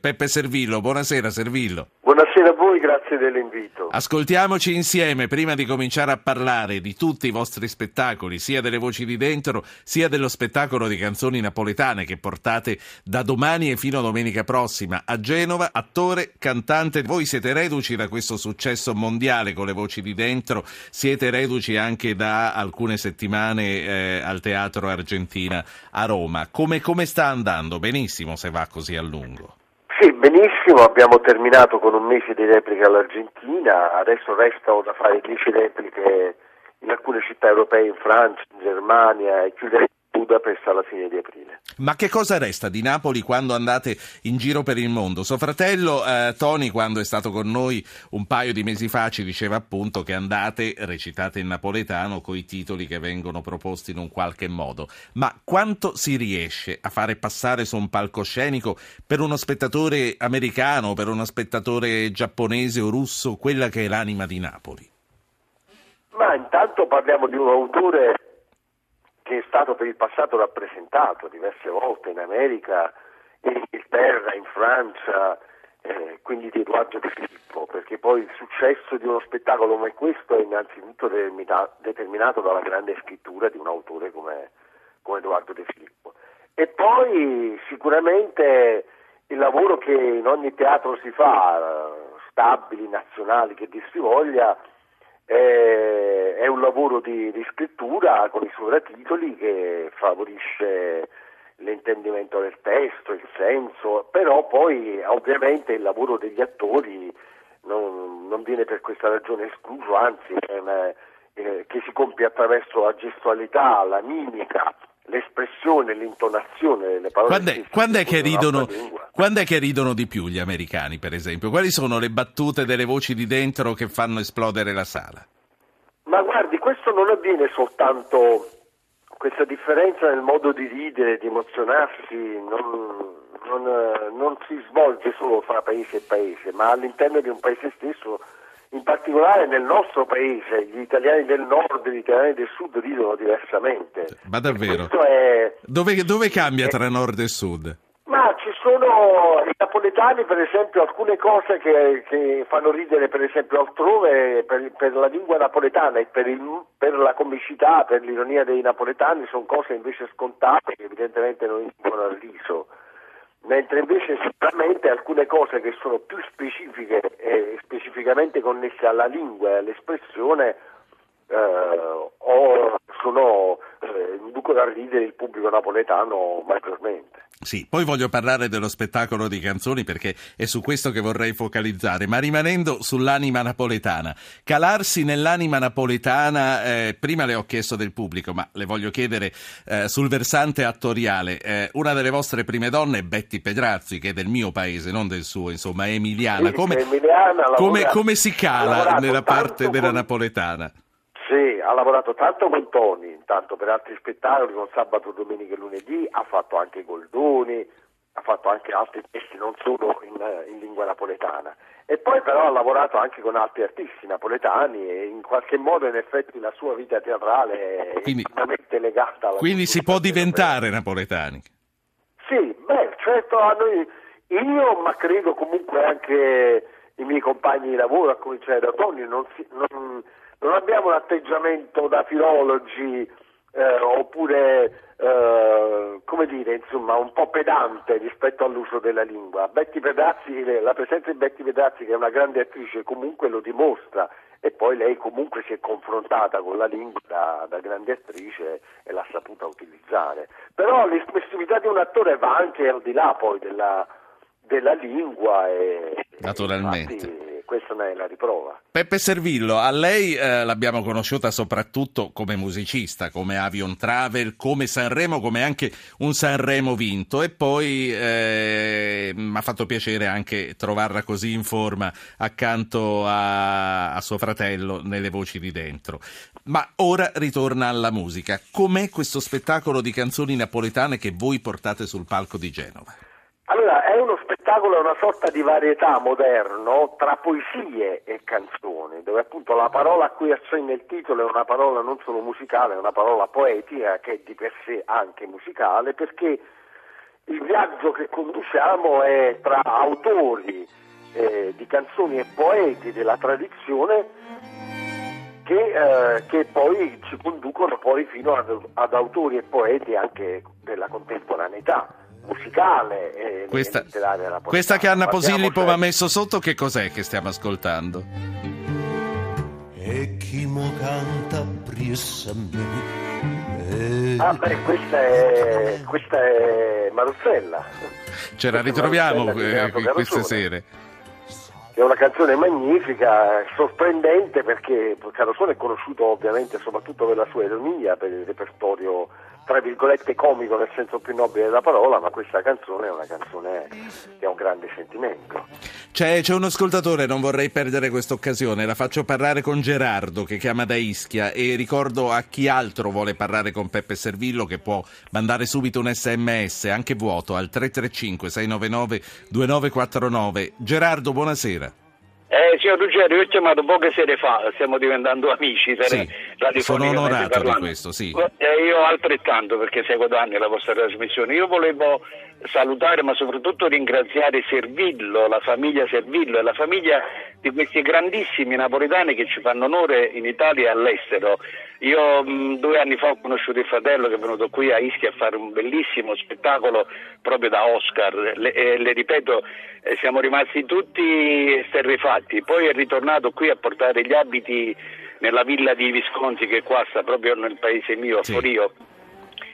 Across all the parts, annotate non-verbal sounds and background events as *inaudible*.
Peppe Servillo, buonasera Servillo. Buonasera a voi, grazie dell'invito. Ascoltiamoci insieme prima di cominciare a parlare di tutti i vostri spettacoli, sia delle voci di dentro, sia dello spettacolo di canzoni napoletane che portate da domani e fino a domenica prossima a Genova. Attore, cantante, voi siete reduci da questo successo mondiale con le voci di dentro, siete reduci anche da alcune settimane eh, al Teatro Argentina a Roma. Come, come sta andando? Benissimo se va così a lungo. Sì, benissimo, abbiamo terminato con un mese di repliche all'Argentina, adesso restano da fare 10 repliche in alcune città europee, in Francia, in Germania e chiuderemo Budapest alla fine di aprile. Ma che cosa resta di Napoli quando andate in giro per il mondo? Suo fratello eh, Tony, quando è stato con noi un paio di mesi fa, ci diceva appunto che andate, recitate in napoletano, con i titoli che vengono proposti in un qualche modo. Ma quanto si riesce a fare passare su un palcoscenico per uno spettatore americano, per uno spettatore giapponese o russo, quella che è l'anima di Napoli? Ma intanto parliamo di un autore che è stato per il passato rappresentato diverse volte in America, in Inghilterra, in Francia, eh, quindi di Edoardo De Filippo, perché poi il successo di uno spettacolo come questo è innanzitutto determinato dalla grande scrittura di un autore come, come Edoardo De Filippo. E poi sicuramente il lavoro che in ogni teatro si fa, stabili, nazionali, che dir si voglia, è, è un lavoro di, di, scrittura con i sovratitoli che favorisce l'intendimento del testo, il senso, però poi ovviamente il lavoro degli attori non, non viene per questa ragione escluso, anzi è una, eh, che si compie attraverso la gestualità, la mimica, l'espressione, l'intonazione delle parole. Quando è, quando, è ridono, quando è, che ridono, di più gli americani, per esempio? Quali sono le battute delle voci di dentro che fanno esplodere la sala? Ma guardi, questo non avviene soltanto, questa differenza nel modo di ridere, di emozionarsi, non, non, non si svolge solo fra paese e paese, ma all'interno di un paese stesso in particolare nel nostro paese gli italiani del nord e gli italiani del sud ridono diversamente. Ma davvero? È, dove, dove, cambia è, tra nord e sud? Ma ci sono i napoletani, per esempio, alcune cose che, che fanno ridere, per esempio, altrove per, per la lingua napoletana e per, il, per, la comicità, per l'ironia dei napoletani, sono cose invece scontate che evidentemente non inducono al riso mentre invece sicuramente alcune cose che sono più specifiche e specificamente connesse alla lingua e all'espressione eh, o sono, eh, inducono a ridere il pubblico napoletano maggiormente. Sì, poi voglio parlare dello spettacolo di canzoni perché è su questo che vorrei focalizzare, ma rimanendo sull'anima napoletana. Calarsi nell'anima napoletana, eh, prima le ho chiesto del pubblico, ma le voglio chiedere eh, sul versante attoriale. Eh, una delle vostre prime donne è Betty Pedrazzi, che è del mio paese, non del suo, insomma, è emiliana. Come, sì, emiliana come, come si cala nella parte della con... napoletana? Sì, ha lavorato tanto con Tony, intanto per altri spettacoli, con sabato, domenica e lunedì, ha fatto anche Goldoni, ha fatto anche altri testi, non solo in, in, lingua napoletana. E poi però ha lavorato anche con altri artisti napoletani e in qualche modo in effetti la sua vita teatrale è quindi, legata alla Quindi si può diventare europea. napoletani? Sì, beh, certo a noi, io ma credo comunque anche i miei compagni di lavoro, a cominciare da Tony, non, si, non non abbiamo un atteggiamento da filologi eh, oppure eh, come dire insomma un po' pedante rispetto all'uso della lingua. Betty Pedazzi, la presenza di Betty Pedazzi che è una grande attrice comunque lo dimostra e poi lei comunque si è confrontata con la lingua da, da grande attrice e l'ha saputa utilizzare. Però l'espressività di un attore va anche al di là poi della, della lingua e naturalmente. Infatti, questa ne è la riprova. Peppe Servillo, a lei eh, l'abbiamo conosciuta soprattutto come musicista, come Avion Travel, come Sanremo, come anche un Sanremo vinto e poi eh, mi ha fatto piacere anche trovarla così in forma accanto a, a suo fratello nelle voci di dentro. Ma ora ritorna alla musica. Com'è questo spettacolo di canzoni napoletane che voi portate sul palco di Genova? Allora, è uno spettacolo, è una sorta di varietà moderno tra poesie e canzoni, dove appunto la parola a cui accenna il titolo è una parola non solo musicale, è una parola poetica che è di per sé anche musicale, perché il viaggio che conduciamo è tra autori eh, di canzoni e poeti della tradizione che, eh, che, poi ci conducono poi fino ad, ad, autori e poeti anche della contemporaneità musicale e questa, questa che Anna Posillipo mi ha messo sotto che cos'è che stiamo ascoltando? E chi mo canta presso a me Ah beh, questa è, questa è Maruzzella. Ce la ritroviamo eh, queste sere è una canzone magnifica, sorprendente perché Carosone è conosciuto ovviamente soprattutto per la sua ironia, per il repertorio tra virgolette comico nel senso più nobile della parola, ma questa canzone è una canzone che ha un grande sentimento. C'è, c'è un ascoltatore, non vorrei perdere questa occasione, la faccio parlare con Gerardo che chiama da Ischia e ricordo a chi altro vuole parlare con Peppe Servillo che può mandare subito un sms, anche vuoto, al 335 699 2949. Gerardo, buonasera. Eh, signor Ruggero, io ho chiamato poche sere fa, stiamo diventando amici. Sì, sono onorato di questo, sì. Eh, io altrettanto perché seguo da anni la vostra trasmissione. Io volevo salutare ma soprattutto ringraziare Servillo, la famiglia Servillo e la famiglia di questi grandissimi napoletani che ci fanno onore in Italia e all'estero. Io mh, due anni fa ho conosciuto il fratello che è venuto qui a Ischia a fare un bellissimo spettacolo proprio da Oscar le, e le ripeto eh, siamo rimasti tutti esterrefatti, poi è ritornato qui a portare gli abiti nella villa di Visconti che qua sta proprio nel paese mio, a sì. Forio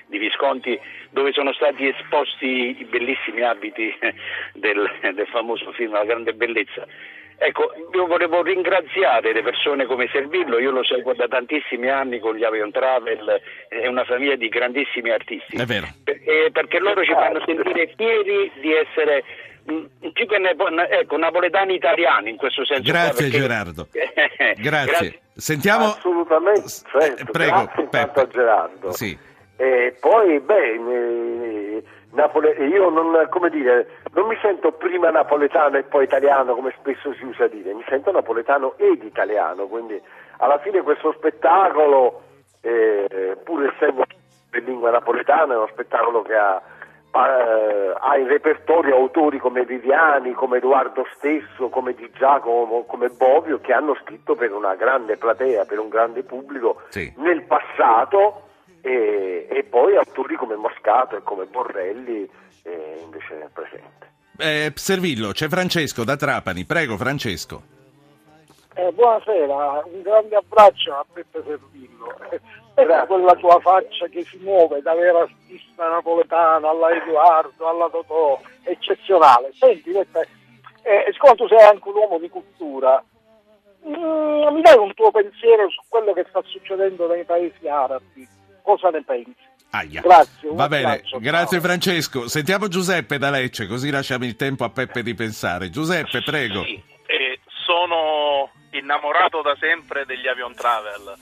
di Visconti dove sono stati esposti i bellissimi abiti *laughs* del, del famoso film La grande bellezza. Ecco, io volevo ringraziare le persone come Servillo, io lo seguo da tantissimi anni con gli Avion Travel, è una famiglia di grandissimi artisti. È vero. Perché, perché loro ci fanno sentire fieri di essere mm, ecco, napoletani italiani in questo senso. Grazie qua, Gerardo. *laughs* Grazie. Grazie. Sentiamo. Assolutamente, certo. Prego, Grazie a Gerardo. Sì. E poi, beh, Napole- io non, dire, non, mi sento prima napoletano e poi italiano, come spesso si usa dire, mi sento napoletano ed italiano, quindi alla fine questo spettacolo, eh, pur essendo in lingua napoletana, è uno spettacolo che ha, eh, ha in repertorio autori come Viviani, come Edoardo stesso, come Di Giacomo, come Bovio, che hanno scritto per una grande platea, per un grande pubblico sì. nel passato e, e poi autori come Moscato e come Borrelli eh, invece presente. Eh, Servillo, c'è Francesco da Trapani, prego Francesco. Eh, buonasera, un grande abbraccio a Peppe Servillo. Eh, *laughs* quella tua faccia che si muove da vera artista napoletana alla Edoardo, alla Totò, eccezionale. Senti, Peppe, eh, siccome tu sei anche un uomo di cultura, mm, mi dai un tuo pensiero su quello che sta succedendo nei paesi arabi? Cosa ne pensi. Aia. Grazie. Va bene, grazie ciao. Francesco. Sentiamo Giuseppe da Lecce, così lasciamo il tempo a Peppe di pensare. Giuseppe, prego. Sì, eh, sono innamorato da sempre degli Avion Travel.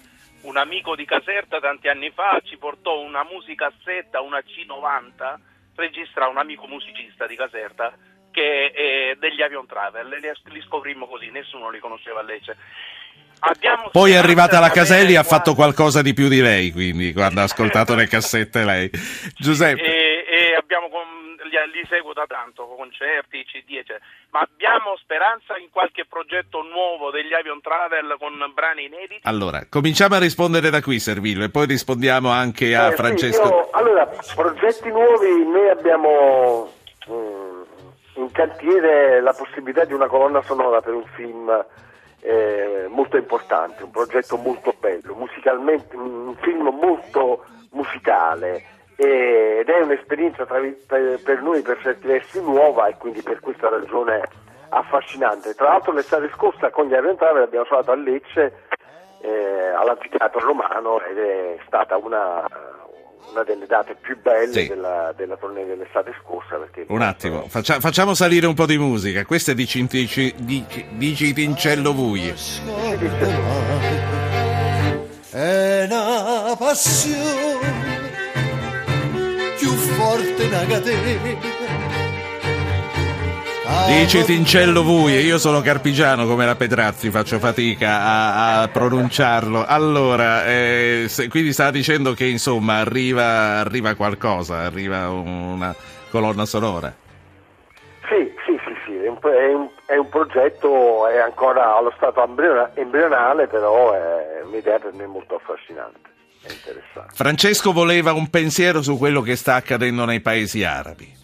Un amico di Caserta tanti anni fa ci portò una musicassetta, una C90, registra un amico musicista di Caserta che è degli Avion Travel. Li, li scoprimmo così, nessuno li conosceva a Lecce. Poi è arrivata la Caselli e ha fatto qualcosa di più di lei, quindi quando ha ascoltato le cassette lei. Giuseppe. E, e abbiamo con, li, li, seguo da tanto, concerti, CD, eccetera. Ma abbiamo speranza in qualche progetto nuovo degli Avion Travel con brani inediti? Allora, cominciamo a rispondere da qui, Servillo, e poi rispondiamo anche a eh, Francesco. Sì, io, allora, progetti nuovi, noi abbiamo mm, in cantiere la possibilità di una colonna sonora per un film eh, molto importante, un progetto molto bello, musicalmente un film molto musicale ed è un'esperienza tra, per, noi per certi versi nuova e quindi per questa ragione affascinante. Tra l'altro l'estate scorsa con gli Avion Travel abbiamo suonato a Lecce eh, all'anfiteatro romano ed è stata una una delle date più belle sì. della, della tournée dell'estate scorsa. Un attimo, faccia, facciamo salire un po' di musica. Questa è di, Cintici, di, di Citincello Vui. È una passione più forte una catena Dice Tincello Vui e io sono carpigiano come la Petrazzi, faccio fatica a, a pronunciarlo. Allora, eh, se, quindi stava dicendo che insomma arriva, arriva qualcosa, arriva una, colonna sonora. Sì, sì, sì, sì, è un, è un, è un progetto, è ancora allo stato embrionale, però è un'idea per me molto affascinante. Francesco voleva un pensiero su quello che sta accadendo nei paesi arabi.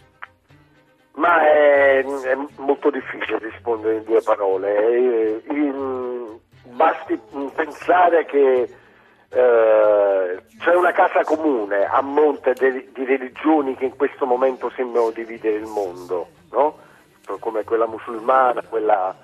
Ma è, è molto difficile rispondere in due parole. In, basti pensare che eh, c'è una casa comune a monte de, di religioni che in questo momento sembrano dividere il mondo, no? come quella musulmana, quella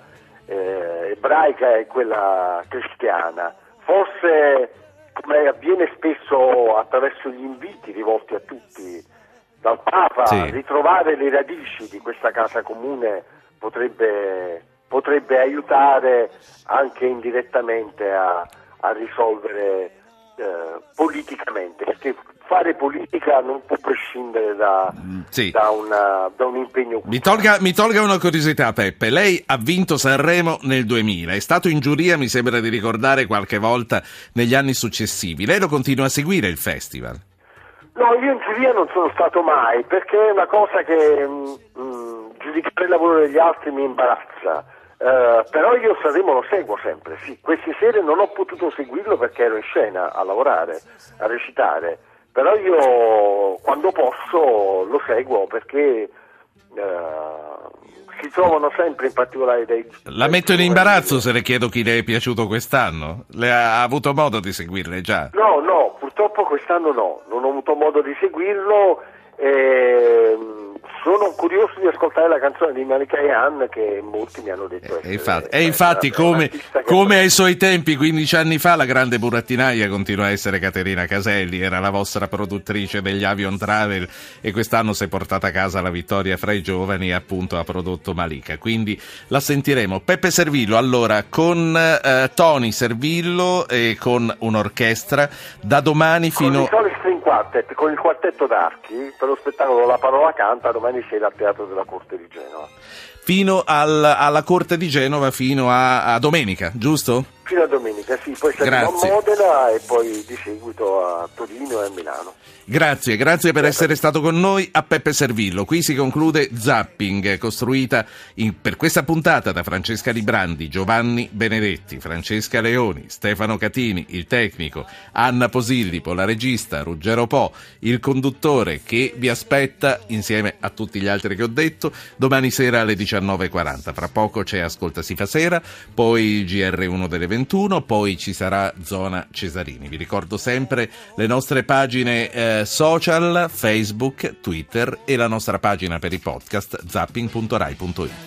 eh, ebraica e quella cristiana. Forse, come avviene spesso attraverso gli inviti rivolti a tutti dal Papa, sì. ritrovare le radici di questa casa comune potrebbe, potrebbe aiutare anche indirettamente a, a risolvere eh, politicamente, perché fare politica non può prescindere da, mm, sì. da, una, da un impegno mi tolga, mi tolga, una curiosità Peppe, lei ha vinto Sanremo nel 2000, è stato in giuria mi sembra di ricordare qualche volta negli anni successivi, lei lo continua a seguire il festival? No, io in giuria non sono stato mai perché è una cosa che mh, mm, mm, giudicare il lavoro degli altri mi imbarazza. Uh, però io Sanremo lo seguo sempre, sì. Queste sere non ho potuto seguirlo perché ero in scena a lavorare, a recitare, però io quando posso lo seguo perché uh, si trovano sempre in particolare dei... La metto in imbarazzo se le chiedo chi le è piaciuto quest'anno? Le ha, ha avuto modo di seguirle già? No, no, purtroppo quest'anno no, non ho avuto modo di seguirlo. Ehm, sono curioso di ascoltare la canzone di Malika Yan che molti mi hanno detto e infatti, e infatti come, come ai suoi tempi 15 anni fa la grande burattinaia continua a essere Caterina Caselli era la vostra produttrice degli Avion Travel e quest'anno si è portata a casa la vittoria fra i giovani e appunto ha prodotto Malika. Quindi la sentiremo. Peppe Servillo allora con eh, Tony Servillo e con un'orchestra da domani fino con quartet, con il quartetto d'archi per lo spettacolo La parola canta domani sera al Teatro della Corte di Genova. Fino al, alla Corte di Genova, fino a, a domenica, giusto? Fino a domenica, sì, poi saremo a Modena e poi di seguito a Torino e a Milano. Grazie, grazie per essere stato con noi a Peppe Servillo. Qui si conclude Zapping, costruita in, per questa puntata da Francesca Librandi, Giovanni Benedetti, Francesca Leoni, Stefano Catini, il tecnico, Anna Posillipo, la regista, Ruggero Po, il conduttore che vi aspetta insieme a tutti gli altri che ho detto domani sera alle 19.40. Fra poco c'è Ascolta si fa sera, poi il GR1 delle 21, poi ci sarà Zona Cesarini. Vi ricordo sempre le nostre pagine eh, social, Facebook, Twitter e la nostra pagina per i podcast zapping.rai.it.